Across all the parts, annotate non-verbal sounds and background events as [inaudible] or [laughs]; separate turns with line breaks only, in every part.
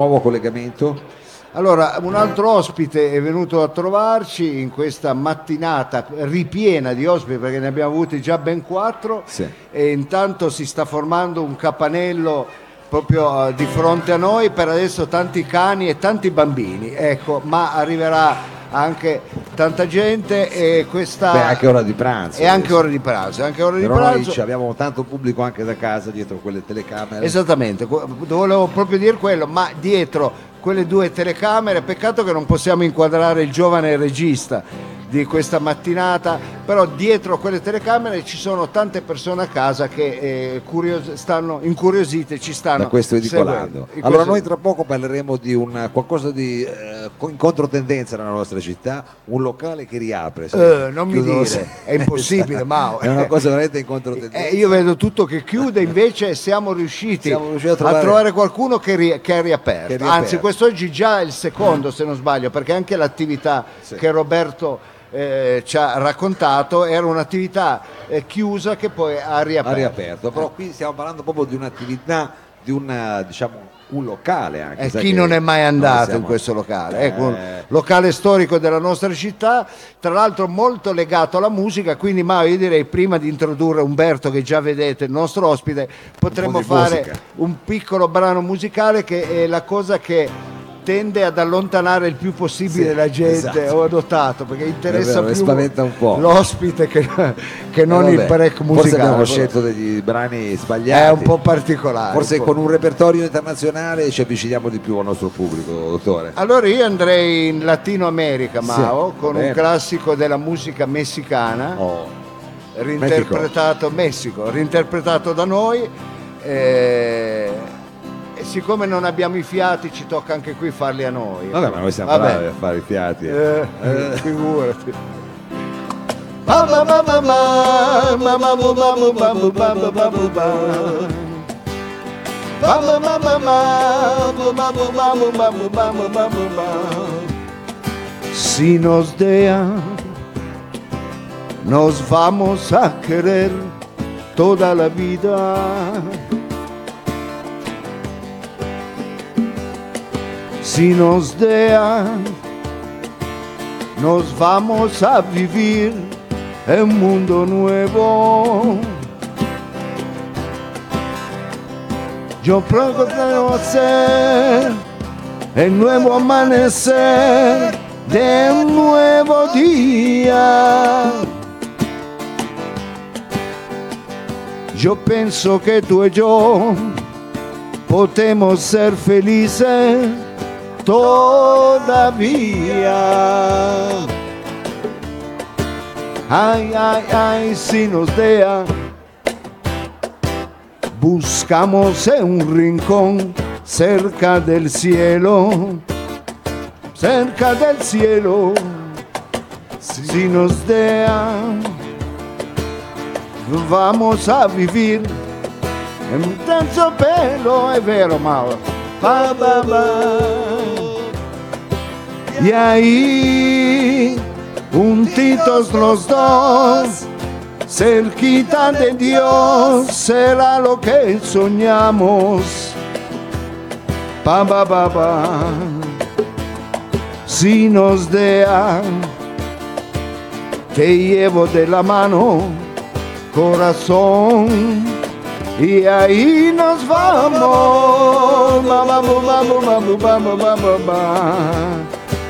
Nuovo collegamento.
Allora, un altro ospite è venuto a trovarci in questa mattinata ripiena di ospiti perché ne abbiamo avuti già ben quattro
Sì.
e intanto si sta formando un capanello proprio eh, di fronte a noi per adesso tanti cani e tanti bambini, ecco, ma arriverà anche tanta gente e questa
Beh, anche ora di pranzo.
è anche
adesso.
ora di pranzo, anche ora di
Però noi
pranzo.
ci abbiamo tanto pubblico anche da casa dietro quelle telecamere.
Esattamente, volevo proprio dire quello, ma dietro quelle due telecamere, peccato che non possiamo inquadrare il giovane regista di questa mattinata, però dietro quelle telecamere ci sono tante persone a casa che eh, curios- stanno incuriosite, ci stanno
da questo edicolando. Allora
questo-
noi tra poco parleremo di un qualcosa di eh, in controtendenza nella nostra città, un locale che riapre.
Eh, non mi dire,
se-
è impossibile, [laughs] Mao.
È una cosa veramente in controtendenza.
Eh, io vedo tutto che chiude, invece siamo riusciti,
Siamo riusciti a
a,
trovare-
trovare... qualcuno che, ri- che è riaperto.
Che è riaperto.
Anzi, quest'oggi già è il secondo, se non sbaglio, perché anche l'attività
Sì.
che Roberto eh, ci ha raccontato era un'attività eh, chiusa che poi ha riaperto.
ha riaperto, però qui stiamo parlando proprio di un'attività, di un diciamo un locale anche.
E chi non è mai andato
siamo-
in questo locale?
Eh,
Ecco, un locale storico della nostra città, tra l'altro molto legato alla musica, quindi ma io direi prima di introdurre Umberto che già vedete il nostro ospite, potremmo
di
fare
musica.
un piccolo brano musicale che è la cosa che tende ad allontanare il più possibile
Sì,
la gente,
esatto.
ho notato, perché interessa
vero,
più
spaventa un po'.
l'ospite che, che non
Eh,
il
vabbè,
break
Forse
musicale.
abbiamo scelto degli brani sbagliati.
È un po' particolare.
Forse
po'.
con un repertorio internazionale ci avviciniamo di più al nostro pubblico, dottore.
Allora io andrei in Latino America,
Sì,
Mao, con
bene.
un classico della musica messicana,
Oh,
reinterpretato Messico, reinterpretato da noi. eh, e siccome non abbiamo i fiati, ci tocca anche qui farli a noi.
Vabbè, ma noi siamo
Vabbè.
bravi a fare i fiati.
Eh,
eh.
eh. Figurati. Si nos dea, nos vamos a querer toda la vida. Si nos dea, nos vamos a vivir en un mundo nuevo. Yo procuro hacer el nuevo amanecer de un nuevo día. Yo pienso que tú y yo podemos ser felices todavía. Ay, ay, ay, si nos dea, buscamos en un rincón cerca del cielo, cerca del cielo, si nos dea, vamos a vivir en tenso pelo, è vero Mauro. Ba. Y ahí, juntitos los dos, cerquita de Dios, será lo que soñamos. Pa, ba, ba, ba. Si nos dea, te llevo de la mano, corazón. Y ahí nos vamos. babu, babu, babu, babu, babu, babu,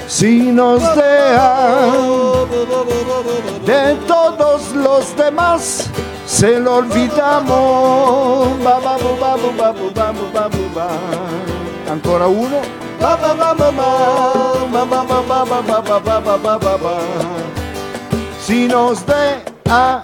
si nos deja de todos los demás, se lo olvidamos. Babu, babu, babu, babu, babu, babu. Ancora uno. Babu, babu, babu. Si nos deja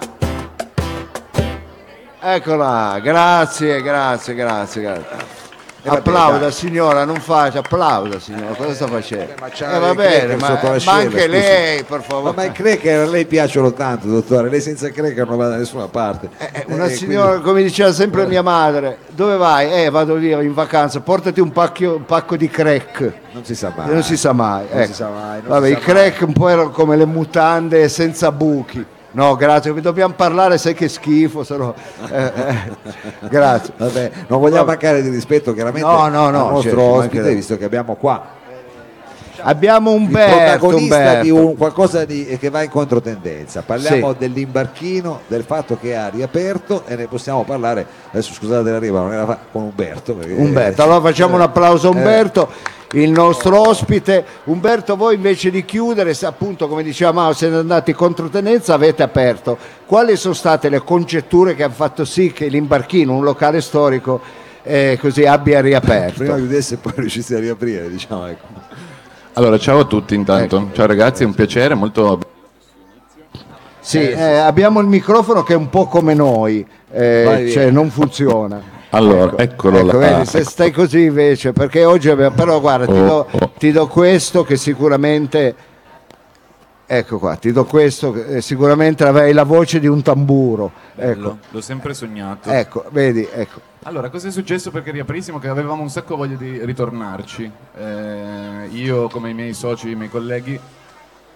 Eccola, grazie, grazie, grazie, grazie.
Eh,
Applauda signora, non faccia, applauda signora, cosa sta facendo?
ma c'ha
Eh, va bene,
cracker
ma, ma
l'ascella,
anche
scusi.
lei, per
Ma,
favore.
ma i cracker a lei piacciono tanto, dottore. Lei senza cracker non va da nessuna parte.
Eh, una
Eh,
signora,
quindi-
come diceva sempre mia madre, dove vai? Eh, vado via in vacanza, portati un, pacchio- un pacco di crack.
Non si sa mai.
Non si sa mai.
Non
ecco.
si sa mai, non
Vabbè,
si
i
sa
crack un po' erano come le mutande senza buchi. No, grazie, dobbiamo parlare, sai che schifo, sono... eh, eh, grazie.
Vabbè, non vogliamo mancare di rispetto chiaramente
No, no, no,
al nostro
certo,
ospite,
mancherebbe.
visto che abbiamo qua
Abbiamo Umberto,
protagonista
Umberto.
di un, qualcosa di- che va in controtendenza. Parliamo
Sì.
dell'imbarchino, del fatto che ha riaperto e ne possiamo parlare, adesso scusate la rima, non era fa- con Umberto. perché-
Umberto, allora facciamo un applauso a
Eh.
Il nostro ospite. Umberto, voi invece di chiudere, appunto come diceva Mao, siete andati in controtendenza, avete aperto. Quali sono state le congetture che hanno fatto sì che l'imbarchino, un locale storico, eh, così abbia riaperto?
Prima chiudesse e poi riuscisse a riaprire, diciamo. Ecco.
Allora, ciao a tutti intanto.
Ecco.
Ciao ragazzi, è un piacere, molto
Sì, eh, abbiamo il microfono che è un po' come noi, eh, cioè non funziona. [laughs]
Allora, eccolo
Ecco,
là.
vedi, se stai così invece, perché oggi abbiamo, però guarda, ti,
Oh,
do,
oh.
ti do questo che sicuramente, ecco qua, ti do questo che eh, sicuramente avrai la voce di un tamburo. Ecco,
Bello, l'ho sempre sognato.
ecco, vedi, ecco.
Allora, cosa è successo perché riaprissimo? Che avevamo un sacco voglia di ritornarci. Eh, io, come i miei soci, i miei colleghi,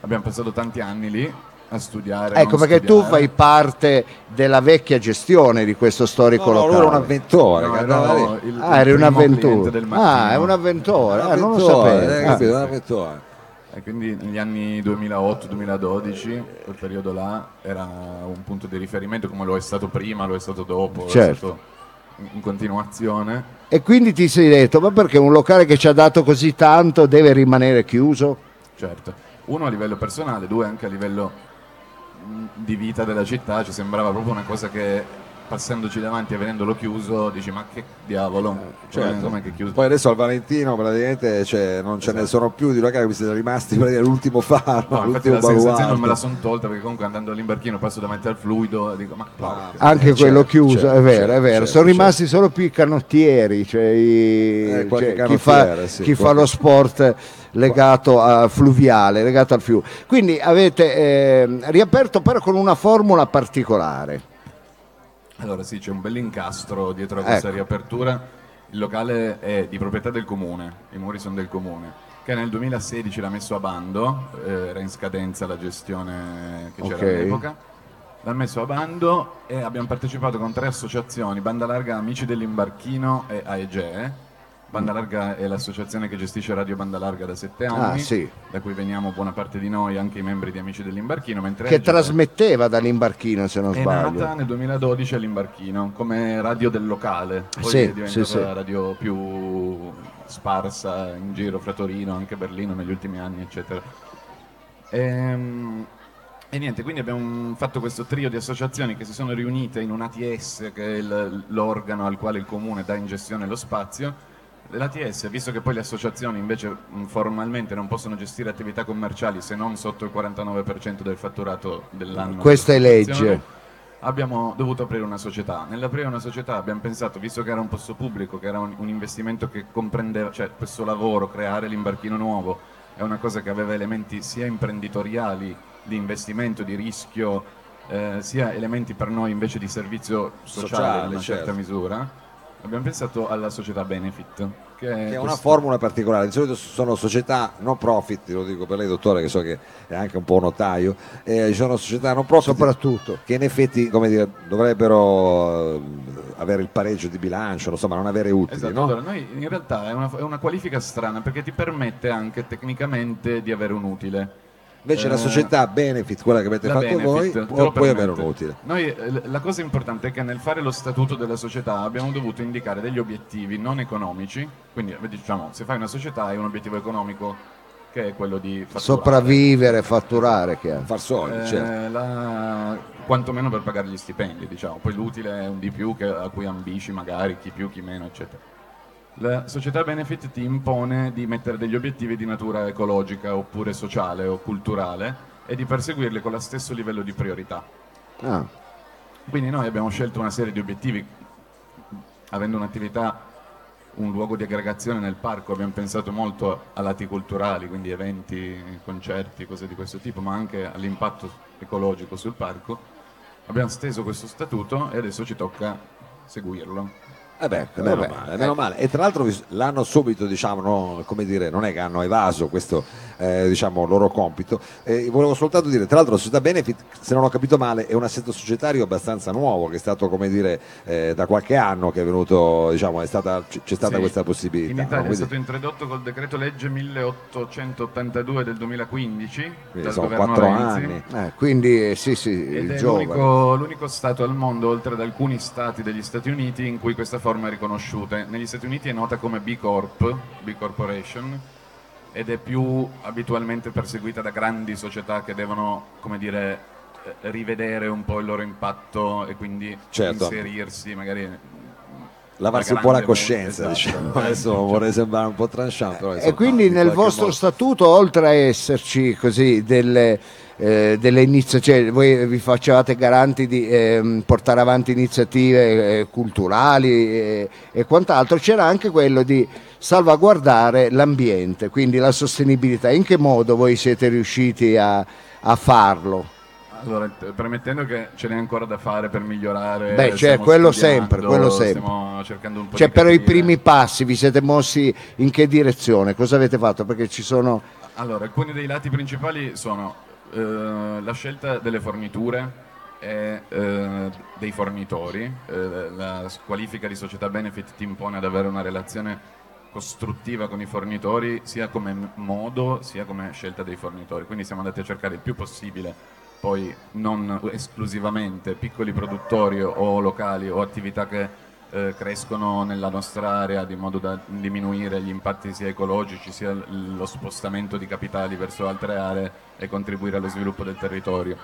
abbiamo passato tanti anni lì a studiare.
Ecco perché tu
studiare.
fai parte della vecchia gestione di questo storico
No, no,
locale.
lui era un avventore
No,
andava lì.
il-
Ah, eri un avventore. Ah, è un avventore, ah, non lo sapevo.
eh,
Ah.
capito, un avventore.
E quindi negli anni 2008-2012, quel periodo là, era un punto di riferimento come lo è stato prima, lo è stato dopo,
Certo.
è stato in- in continuazione.
E quindi ti sei detto, ma perché un locale che ci ha dato così tanto deve rimanere chiuso?
Certo, uno a livello personale, due anche a livello di vita della città, ci sembrava proprio una cosa che passandoci davanti e vedendolo chiuso dici ma che diavolo, cioè,
Certo.
com'è che è chiuso?
Poi adesso al Valentino praticamente cioè, non ce ne sono più di locali, mi siete rimasti l'ultimo [laughs] faro,
No, infatti
l'ultimo
la sensazione non me la sono tolta perché comunque andando all'imbarchino passo davanti al fluido e dico ma porca.
Anche
Eh,
quello
certo,
chiuso,
certo,
è vero,
certo,
è vero.
certo,
Sono
certo.
rimasti solo più i canottieri, cioè, i-
Eh,
cioè, chi, fa,
sì,
chi fa lo sport legato a fluviale, legato al fiume. Quindi avete eh, riaperto però con una formula particolare.
Allora sì, c'è un bel incastro dietro a questa
Ecco.
riapertura. Il locale è di proprietà del comune, i muri sono del comune, che nel 2016 l'ha messo a bando, eh, era in scadenza la gestione che c'era
Ok.
all'epoca. L'ha messo a bando e abbiamo partecipato con tre associazioni, Banda Larga Amici dell'Imbarchino e AEGE. Banda Larga è l'associazione che gestisce Radio Banda Larga da sette anni,
Ah, sì.
da cui veniamo buona parte di noi, anche i membri di Amici dell'Imbarchino.
Che trasmetteva dall'imbarchino, se non
è
sbaglio.
nata nel 2012 all'Imbarchino come radio del locale, poi
Sì,
è diventata
sì,
la radio più sparsa in giro fra Torino, anche Berlino negli ultimi anni, eccetera. Ehm, E, niente, quindi abbiamo fatto questo trio di associazioni che si sono riunite in un ATS, che è l'organo al quale il comune dà in gestione lo spazio. L'ATS, visto che poi le associazioni invece formalmente non possono gestire attività commerciali se non sotto il 49% del fatturato dell'anno.
Questa è legge.
Abbiamo dovuto aprire una società. Nell'aprire una società abbiamo pensato, visto che era un posto pubblico, che era un, un investimento che comprendeva, cioè questo lavoro, creare l'imbarchino nuovo, è una cosa che aveva elementi sia imprenditoriali, di investimento, di rischio, eh, sia elementi per noi invece di servizio sociale,
Sociale,
in una certa
certo.
misura. Abbiamo pensato alla società Benefit, che è,
che è una formula particolare, di solito sono società non profit, lo dico per lei dottore che so che è anche un po' un notaio, eh, ci sono società non profit
Soprattutto.
che in effetti come dire, dovrebbero eh, avere il pareggio di bilancio, insomma non avere utili.
Esatto,
no?
allora noi in realtà è una, è una qualifica strana perché ti permette anche tecnicamente di avere un utile.
Invece la
Eh,
società benefit, quella che avete
La
fatto
Benefit,
voi, può poi avere un utile.
Noi, eh, la cosa importante è che nel fare lo statuto della società abbiamo dovuto indicare degli obiettivi non economici, quindi eh, diciamo se fai una società hai un obiettivo economico che è quello di fatturare.
Sopravvivere, fatturare, chiaro.
Far soldi,
Eh,
certo.
la- quantomeno per pagare gli stipendi, diciamo. Poi l'utile è un di più che- a cui ambisci magari, chi più, chi meno, eccetera. La società benefit ti impone di mettere degli obiettivi di natura ecologica oppure sociale o culturale e di perseguirli con lo stesso livello di priorità.
Ah,
Quindi noi abbiamo scelto una serie di obiettivi, avendo un'attività, un luogo di aggregazione nel parco, abbiamo pensato molto a lati culturali, quindi eventi, concerti, cose di questo tipo, ma anche all'impatto ecologico sul parco. Abbiamo steso questo statuto e adesso ci tocca seguirlo.
Eh beh, meno,
vabbè.
male, meno male. E tra l'altro l'hanno subito, diciamo, no, come dire, non è che hanno evaso questo eh, diciamo, loro compito. Eh, volevo soltanto dire, tra l'altro la società Benefit, se non ho capito male, è un assetto societario abbastanza nuovo, che è stato come dire eh, da qualche anno che è venuto, diciamo, è stata, c- c'è stata
Sì,
questa possibilità.
In
no?
Italia è
Quindi-
stato introdotto col decreto legge 1882 del 2015
quindi
dal
sono
governo
quattro
Renzi.
anni.
Eh, quindi eh, sì, sì,
Ed
il
è l'unico, l'unico stato al mondo, oltre ad alcuni stati degli Stati Uniti, in cui questa forma è riconosciuta. Negli Stati Uniti è nota come B Corp, B Corporation, ed è più abitualmente perseguita da grandi società che devono, come dire, eh, rivedere un po' il loro impatto e quindi
Certo.
inserirsi magari
Lavarsi un po' la coscienza,
esatto.
diciamo. [laughs] adesso vorrei sembrare un po' tranchant. però,
E
insomma,
quindi
in
nel vostro
modo-
statuto, oltre a esserci così delle, eh, delle iniziative, cioè voi vi facevate garanti di ehm, portare avanti iniziative eh, culturali e, e quant'altro, c'era anche quello di salvaguardare l'ambiente, quindi la sostenibilità. In che modo voi siete riusciti a, a farlo?
Allora, premettendo che ce n'è ancora da fare per migliorare.
Beh, cioè, quello sempre, quello sempre.
Stiamo cercando un po'
Cioè,
di
però i primi passi vi siete mossi in che direzione? Cosa avete fatto? Perché ci sono...
Allora, alcuni dei lati principali sono eh, la scelta delle forniture e eh, dei fornitori. Eh, la qualifica di società benefit ti impone ad avere una relazione costruttiva con i fornitori sia come modo sia come scelta dei fornitori. Quindi siamo andati a cercare il più possibile poi non esclusivamente piccoli produttori o locali o attività che eh, crescono nella nostra area di modo da diminuire gli impatti sia ecologici sia l- lo spostamento di capitali verso altre aree e contribuire allo sviluppo del territorio.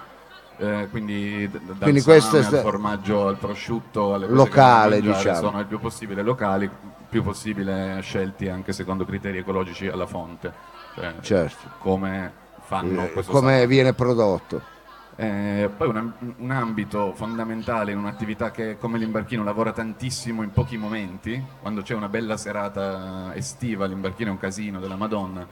Eh, quindi d- dal
Quindi
salame
questo è sta-
al formaggio, al prosciutto, alle cose
Locale,
mangiare,
diciamo.
sono il più possibile locali, più possibile scelti anche secondo criteri ecologici alla fonte, cioè
Certo.
come fanno
eh,
questo
come
salame.
viene prodotto?
Eh, poi un, un ambito fondamentale in un'attività che come l'imbarchino lavora tantissimo in pochi momenti, quando c'è una bella serata estiva, l'imbarchino è un casino della Madonna,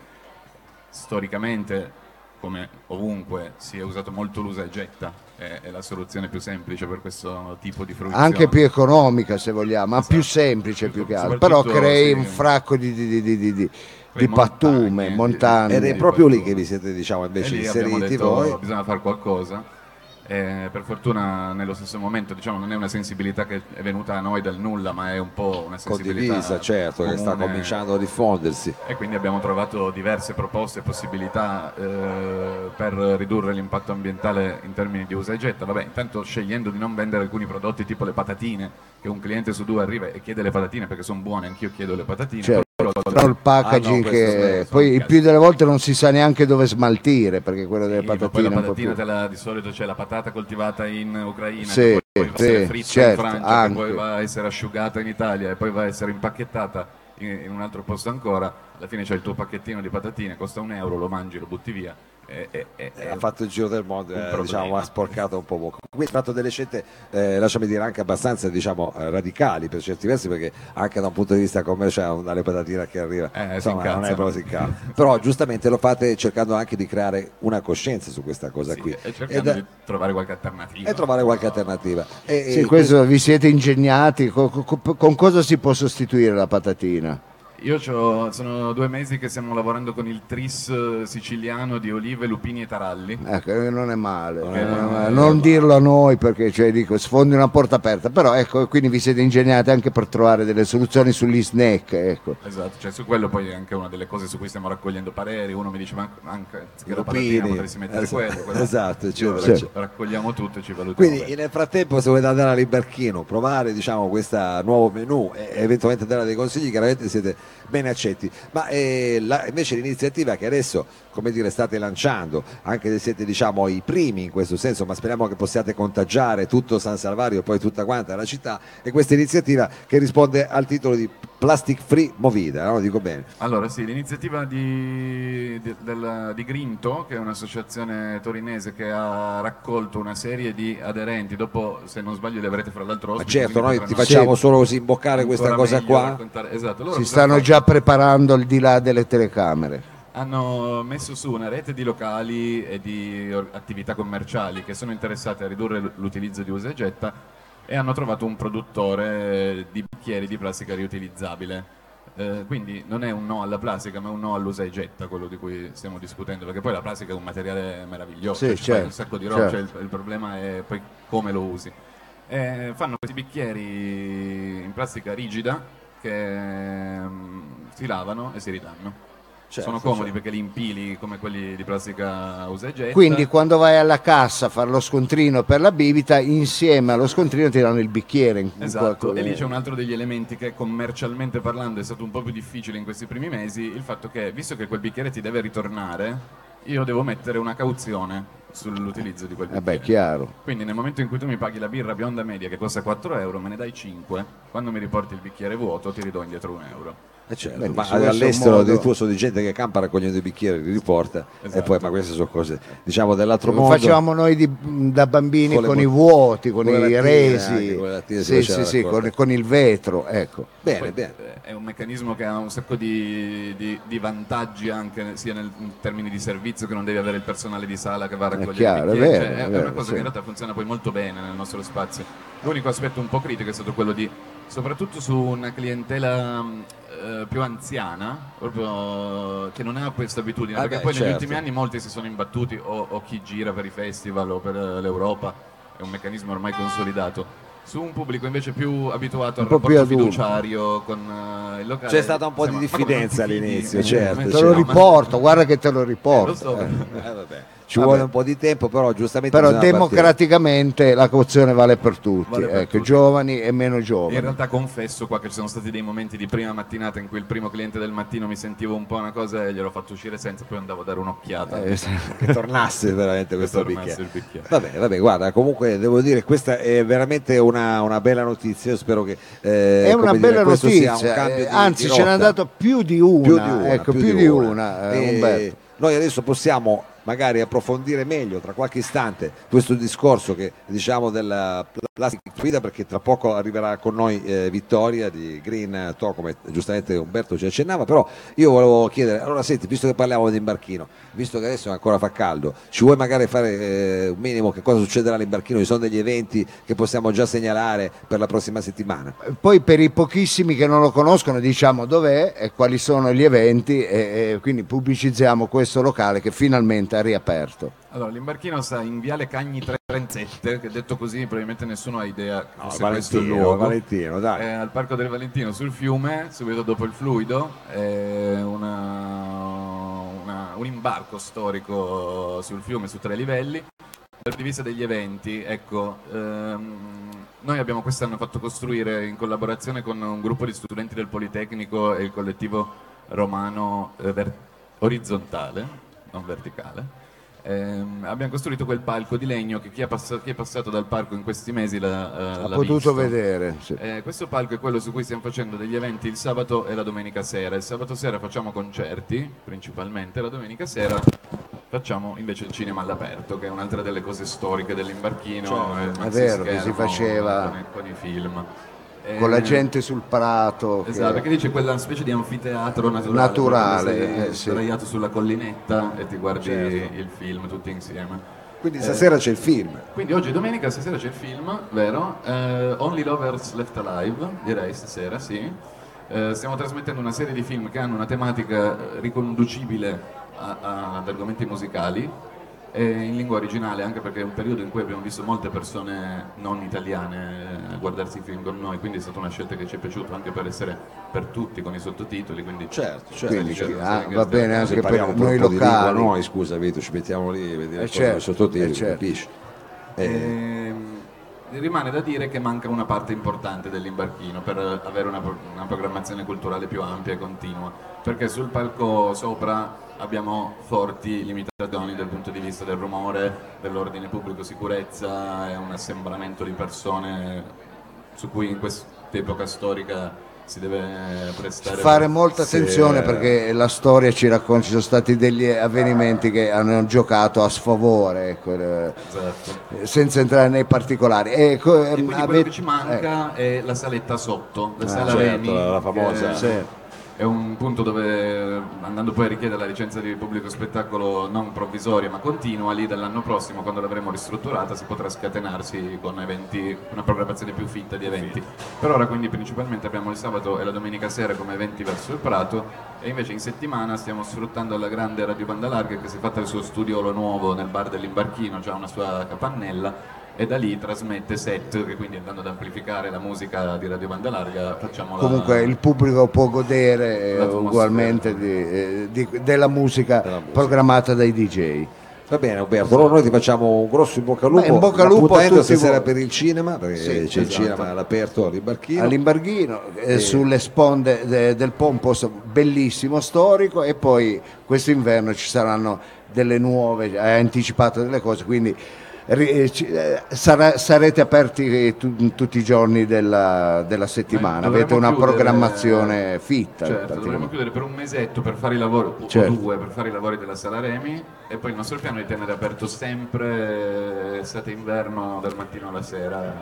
storicamente come ovunque si è usato molto l'usa e getta, è, è la soluzione più semplice per questo tipo di fruizione.
Anche più economica se vogliamo, ma più semplice più che altro. Però crei
sì.
un fracco di, di- di- di- di- pattume,
montagne.
Ed è proprio lì che vi siete, diciamo, invece
E
inseriti
detto,
voi.
bisogna fare qualcosa. E per fortuna nello stesso momento diciamo, non è una sensibilità che è venuta a noi dal nulla, ma è un po' una sensibilità
condivisa, certo, che sta
comune.
cominciando a diffondersi.
E quindi abbiamo trovato diverse proposte e possibilità eh, per ridurre l'impatto ambientale in termini di usa e getta. Vabbè, intanto scegliendo di non vendere alcuni prodotti tipo le patatine, che un cliente su due arriva e chiede le patatine perché sono buone, anch'io chiedo le patatine.
Certo.
Però-
il packaging
Ah, no,
che poi il più delle volte non si sa neanche dove smaltire perché quello delle
Sì, ma
patatine
poi la patatina
più
te la- di solito c'è la patata coltivata in Ucraina,
Sì,
che poi va a essere
sì,
fritta
certo,
in Francia,
anche.
poi va a essere asciugata in Italia e poi va a essere impacchettata in, in un altro posto ancora. Alla fine c'è il tuo pacchettino di patatine, costa un euro, lo mangi, lo butti via. E, e- e-
Eh, ha fatto il giro del mondo, eh, diciamo, ha sporcato un po' bocca. Quindi ha fatto delle scelte, eh, lasciami dire, anche abbastanza diciamo, eh, radicali per certi versi, perché anche da un punto di vista commerciale dalle patatine che arriva,
Eh, si
insomma, non è proprio si incazza. Però giustamente lo fate cercando anche di creare una coscienza su questa cosa
sì,
qui
e cercando
Ed-
di trovare qualche alternativa.
e trovare qualche alternativa. E-
Sì,
e
questo vi siete ingegnati, co- co- co- con, cosa si può sostituire la patatina?
Io c'ho- sono due mesi che stiamo lavorando con il tris eh, siciliano di olive, lupini e taralli.
Ecco, eh, non è male,
Non
non,
è male.
Non dirlo a noi perché cioè, dico, sfondi una porta aperta, però ecco, quindi vi siete ingegnati anche per trovare delle soluzioni sugli snack, ecco.
Esatto, cioè su quello poi è anche una delle cose su cui stiamo raccogliendo pareri. Uno mi dice, ma anche anziché la
Lupini,
patatina potresti mettere
esatto,
quello. quello.
esatto,
rac-
eccetera.
Raccogliamo tutto e ci valutiamo.
Quindi
bene.
nel frattempo se volete andare all'Imbarchino, provare diciamo questo nuovo menù e eventualmente dare dei consigli, chiaramente siete ben accetti. Ma eh, la- invece l'iniziativa che adesso come dire, state lanciando, anche se siete diciamo i primi in questo senso, ma speriamo che possiate contagiare tutto San Salvario e poi tutta quanta la città, è questa iniziativa che risponde al titolo di Plastic Free Movida, no? dico bene.
Allora sì, l'iniziativa di, di, del- di Grinto, che è un'associazione torinese che ha raccolto una serie di aderenti, dopo se non sbaglio li avrete fra l'altro
Ma
ospiti.
certo,
quindi
noi ti facciamo
Sì.
solo così imboccare questa cosa qua.
raccontare- Esatto, loro
Si stanno già preparando al di là delle telecamere.
hanno messo su una rete di locali e di attività commerciali che sono interessate a ridurre l'utilizzo di usa e getta e hanno trovato un produttore di bicchieri di plastica riutilizzabile. Eh, quindi non è un no alla plastica, ma un no all'usa e getta, quello di cui stiamo discutendo, perché poi la plastica è un materiale meraviglioso,
Sì,
ci fai
certo,
un sacco di roba,
certo.
cioè il, il problema è poi come lo usi. Eh, fanno questi bicchieri in plastica rigida che mm, si lavano e si ridanno.
Certo,
Sono comodi
certo.
perché li impili come quelli di plastica usa e getta.
Quindi quando vai alla cassa a fare lo scontrino per la bibita, insieme allo scontrino ti danno il bicchiere.
Esatto, e lì c'è un altro degli elementi che commercialmente parlando è stato un po' più difficile in questi primi mesi, il fatto che visto che quel bicchiere ti deve ritornare, io devo mettere una cauzione sull'utilizzo di quel
Eh
bicchiere.
beh, chiaro.
Quindi nel momento in cui tu mi paghi la birra bionda media che costa 4 euro, me ne dai 5, quando mi riporti il bicchiere vuoto ti ridò indietro un euro.
Eh certo, ma
è
all'estero
modo-
addirittura sono di gente che campa raccogliendo i bicchieri, li riporta e
Esatto.
poi, ma queste sono cose diciamo dell'altro
Lo
mondo.
facevamo noi di- da bambini
Con
con, i vuoti, con,
con
i
lattine
resi,
anche,
sì, sì, sì, con, con il vetro, ecco.
Bene,
Poi,
bene.
È un meccanismo che ha un sacco di, di- di vantaggi anche sia nel- in termini di servizio che non devi avere il personale di sala che va a raccogliere
chiaro,
i
è
bicchieri.
vero,
Cioè,
è
è,
vero,
una cosa
sì.
che in realtà funziona poi molto bene nel nostro spazio. L'unico aspetto un po' critico è stato quello di, soprattutto su una clientela mh, eh, più anziana, proprio che non ha questa abitudine,
Ah,
perché
beh,
poi negli
certo.
ultimi anni molti si sono imbattuti o, o chi gira per i festival o per eh, l'Europa, è un meccanismo ormai consolidato. Su un pubblico invece più abituato al
Un più
rapporto fiduciario con eh, il locale.
C'è stata un po' di diffidenza all'inizio,
Eh,
certo,
eh,
Te
certo.
lo riporto, guarda che te lo
Eh,
riporto.
lo so.
eh.
Vabbè. Ci
Vabbè.
vuole un po' di tempo, però giustamente
Però
bisogna partire.
democraticamente la cauzione vale per tutti,
Vale per
ecco,
tutti.
giovani e meno
In
giovani.
realtà confesso qua che ci sono stati dei momenti di prima mattinata in cui il primo cliente del mattino mi sentivo un po' una cosa e gliel'ho fatto uscire senza, poi andavo a dare un'occhiata.
Eh, [laughs]
che tornasse veramente questo
tornasse
bicchiere.
il bicchiere.
Va bene, va bene, guarda, comunque devo dire questa è veramente una, una bella notizia, io spero che eh,
È una
dire,
bella
un
notizia,
cambio
eh,
di-
anzi
di
ce n'è andato più di una,
più di una,
ecco,
più
più
di una.
una, eh, Umberto.
Noi adesso possiamo magari approfondire meglio tra qualche istante questo discorso che diciamo della plastic guida perché tra poco arriverà con noi eh, Vittoria di Green To come giustamente Umberto ci accennava però io volevo chiedere allora senti visto che parliamo di imbarchino visto che adesso ancora fa caldo ci vuoi magari fare eh, un minimo che cosa succederà all'imbarchino ci sono degli eventi che possiamo già segnalare per la prossima settimana
Poi per i pochissimi che non lo conoscono diciamo dov'è e quali sono gli eventi e, e quindi pubblicizziamo questo locale che finalmente ha riaperto.
Allora, l'imbarchino sta in Viale Cagni 337, che detto così probabilmente nessuno ha idea che
No,
fosse questo il luogo.
Valentino, dai.
È al Parco del Valentino sul fiume, subito dopo il fluido, è una- una- un imbarco storico sul fiume su tre livelli. Dal punto di vista degli eventi, ecco, ehm, noi abbiamo quest'anno fatto costruire in collaborazione con un gruppo di studenti del Politecnico e il collettivo romano eh, ver- orizzontale, non verticale. Ehm, abbiamo costruito quel palco di legno che chi, ha passa- chi è passato dal parco in questi mesi l'ha, eh,
Ha
l'ha
potuto
visto.
vedere. sì.
Eh, questo palco è quello su cui stiamo facendo degli eventi il sabato e la domenica sera. Il sabato sera facciamo concerti, principalmente, la domenica sera facciamo invece il cinema all'aperto, che è un'altra delle cose storiche dell'imbarchino. eh,
è
si
vero che si
schermo
faceva
con con i film. Eh,
Con la gente sul prato. che-
Esatto, perché lì c'è quella specie di anfiteatro naturale,
Naturale, eh, sì.
sdraiato sulla collinetta e ti guardi
Certo.
il film tutti insieme.
quindi stasera c'è il film
Quindi oggi domenica stasera c'è il film, vero? Eh, Only Lovers Left Alive, direi stasera, sì. Eh, stiamo trasmettendo una serie di film che hanno una tematica eh, riconducibile a- a- ad argomenti musicali in lingua originale, anche perché è un periodo in cui abbiamo visto molte persone non italiane eh, guardarsi i film con noi, quindi è stata una scelta che ci è piaciuta anche per essere per tutti con i sottotitoli. Quindi
certo certo,
Quindi,
certo.
ah, va bene anche per noi
un po' di lingua
locali.
noi scusa Vito ci mettiamo lì a vedere
Eh,
i
certo,
sottotitoli
eh, certo.
capisci Eh,
Ehm, rimane da dire che manca una parte importante dell'imbarchino per avere una, una programmazione culturale più ampia e continua, perché sul palco sopra abbiamo forti limitazioni dal punto di vista del rumore, dell'ordine pubblico sicurezza, è un assembramento di persone su cui in quest'epoca storica si deve prestare
Fare molta attenzione
eh.
perché la storia ci racconta, ci sono stati degli avvenimenti che hanno giocato a sfavore, ecco, eh,
Esatto.
senza entrare nei particolari. Ecco,
E quindi quello
avete-
che ci manca è la saletta sotto, la
Ah,
sala
certo,
Reni,
la famosa.
che
Sì.
È un punto dove andando poi a richiedere la licenza di pubblico spettacolo non provvisoria ma continua, lì dall'anno prossimo, quando l'avremo ristrutturata, si potrà scatenarsi con eventi, una programmazione più fitta di eventi. Per ora quindi principalmente abbiamo il sabato e la domenica sera come eventi verso il Prato e invece in settimana stiamo sfruttando la grande Radio Banda Larga che si è fatta il suo studiolo nuovo nel bar dell'Imbarchino, già una sua capannella e da lì trasmette set che quindi andando ad amplificare la musica di Radio Banda Larga facciamo
Comunque
la,
il pubblico può godere eh, ugualmente di- eh, di- della, musica
Della musica.
programmata dai DJ.
Va bene Alberto, allora noi ti facciamo un grosso in bocca al lupo.
Beh, in bocca al lupo a tutti
stasera
voi.
per il cinema, perché
Sì,
c'è il
esatto.
cinema all'aperto all'Imbarchino.
All'Imbarghino, eh, sulle sponde de- del Po, un posto bellissimo, storico, e poi quest'inverno ci saranno delle nuove, hai anticipato delle cose, quindi ri- eh, eh, sarà- sarete aperti tu- tutti i giorni della, della settimana,
Eh,
avete una
chiudere-
programmazione fitta.
Certo, dovremmo chiudere per un mesetto per fare i lavori, o
Certo.
due per fare i lavori della Sala Remi e poi il nostro piano è di tenere aperto sempre estate e inverno dal mattino alla sera,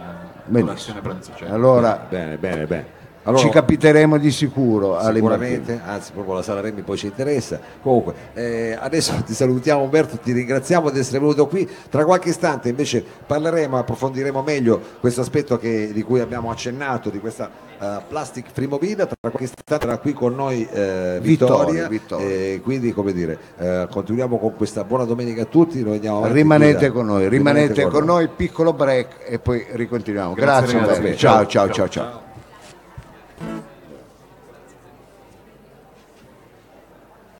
colazione pranzo cena.
Allora
Bene, bene, bene. Allora,
ci capiteremo di sicuro all'Imbarghino.
Sicuramente, anzi proprio la sala Remi poi ci interessa. Comunque, eh, adesso ti salutiamo Umberto, ti ringraziamo di essere venuto qui. Tra qualche istante invece parleremo, approfondiremo meglio questo aspetto che- di cui abbiamo accennato, di questa eh, Plastic Frimovida. Tra qualche istante sarà qui con noi eh, Vittoria.
Vittoria.
E quindi, come dire, eh, continuiamo con questa buona domenica a tutti. Noi andiamo
Rimanete con noi, rimanete con noi, piccolo break e poi ricontinuiamo.
Grazie,
Grazie.
Ciao,
ciao, ciao,
ciao.
ciao. ciao.